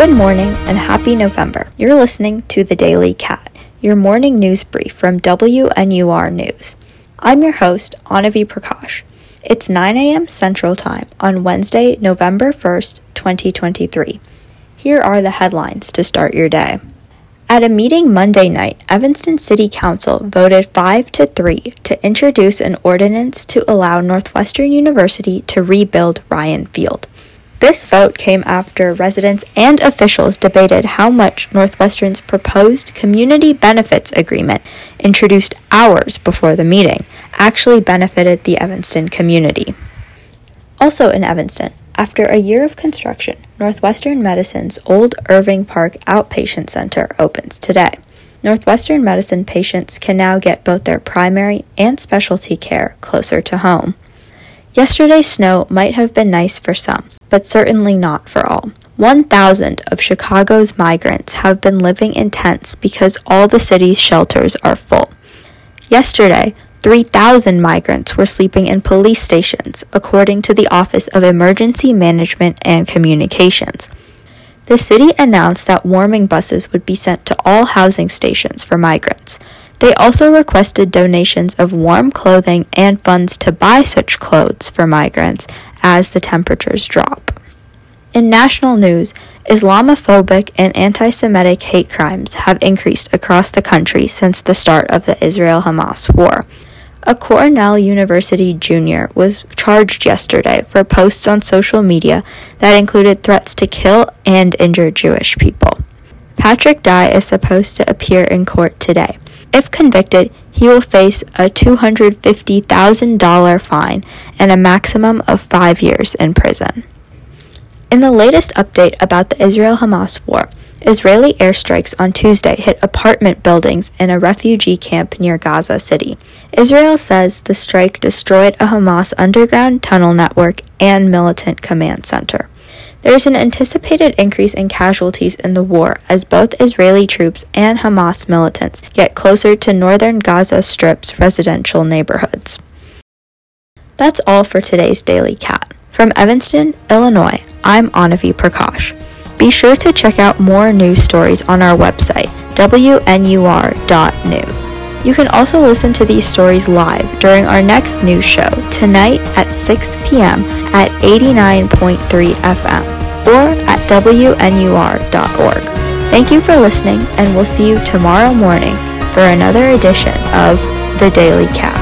Good morning and happy November. You're listening to The Daily Cat, your morning news brief from WNUR News. I'm your host, Anavi Prakash. It's 9 a.m. Central Time on Wednesday, November 1st, 2023. Here are the headlines to start your day. At a meeting Monday night, Evanston City Council voted 5 to 3 to introduce an ordinance to allow Northwestern University to rebuild Ryan Field. This vote came after residents and officials debated how much Northwestern's proposed community benefits agreement, introduced hours before the meeting, actually benefited the Evanston community. Also in Evanston, after a year of construction, Northwestern Medicine's Old Irving Park Outpatient Center opens today. Northwestern Medicine patients can now get both their primary and specialty care closer to home. Yesterday's snow might have been nice for some, but certainly not for all. 1,000 of Chicago's migrants have been living in tents because all the city's shelters are full. Yesterday, 3,000 migrants were sleeping in police stations, according to the Office of Emergency Management and Communications. The city announced that warming buses would be sent to all housing stations for migrants. They also requested donations of warm clothing and funds to buy such clothes for migrants as the temperatures drop. In national news, Islamophobic and anti Semitic hate crimes have increased across the country since the start of the Israel Hamas war. A Cornell University junior was charged yesterday for posts on social media that included threats to kill and injure Jewish people. Patrick Dai is supposed to appear in court today. If convicted, he will face a $250,000 fine and a maximum of five years in prison. In the latest update about the Israel Hamas war, Israeli airstrikes on Tuesday hit apartment buildings in a refugee camp near Gaza City. Israel says the strike destroyed a Hamas underground tunnel network and militant command center. There is an anticipated increase in casualties in the war as both Israeli troops and Hamas militants get closer to northern Gaza Strip's residential neighborhoods. That's all for today's Daily Cat. From Evanston, Illinois, I'm Anavi Prakash. Be sure to check out more news stories on our website, wnur.news. You can also listen to these stories live during our next news show tonight at 6 p.m. at 89.3 FM or at wnur.org. Thank you for listening, and we'll see you tomorrow morning for another edition of The Daily Cat.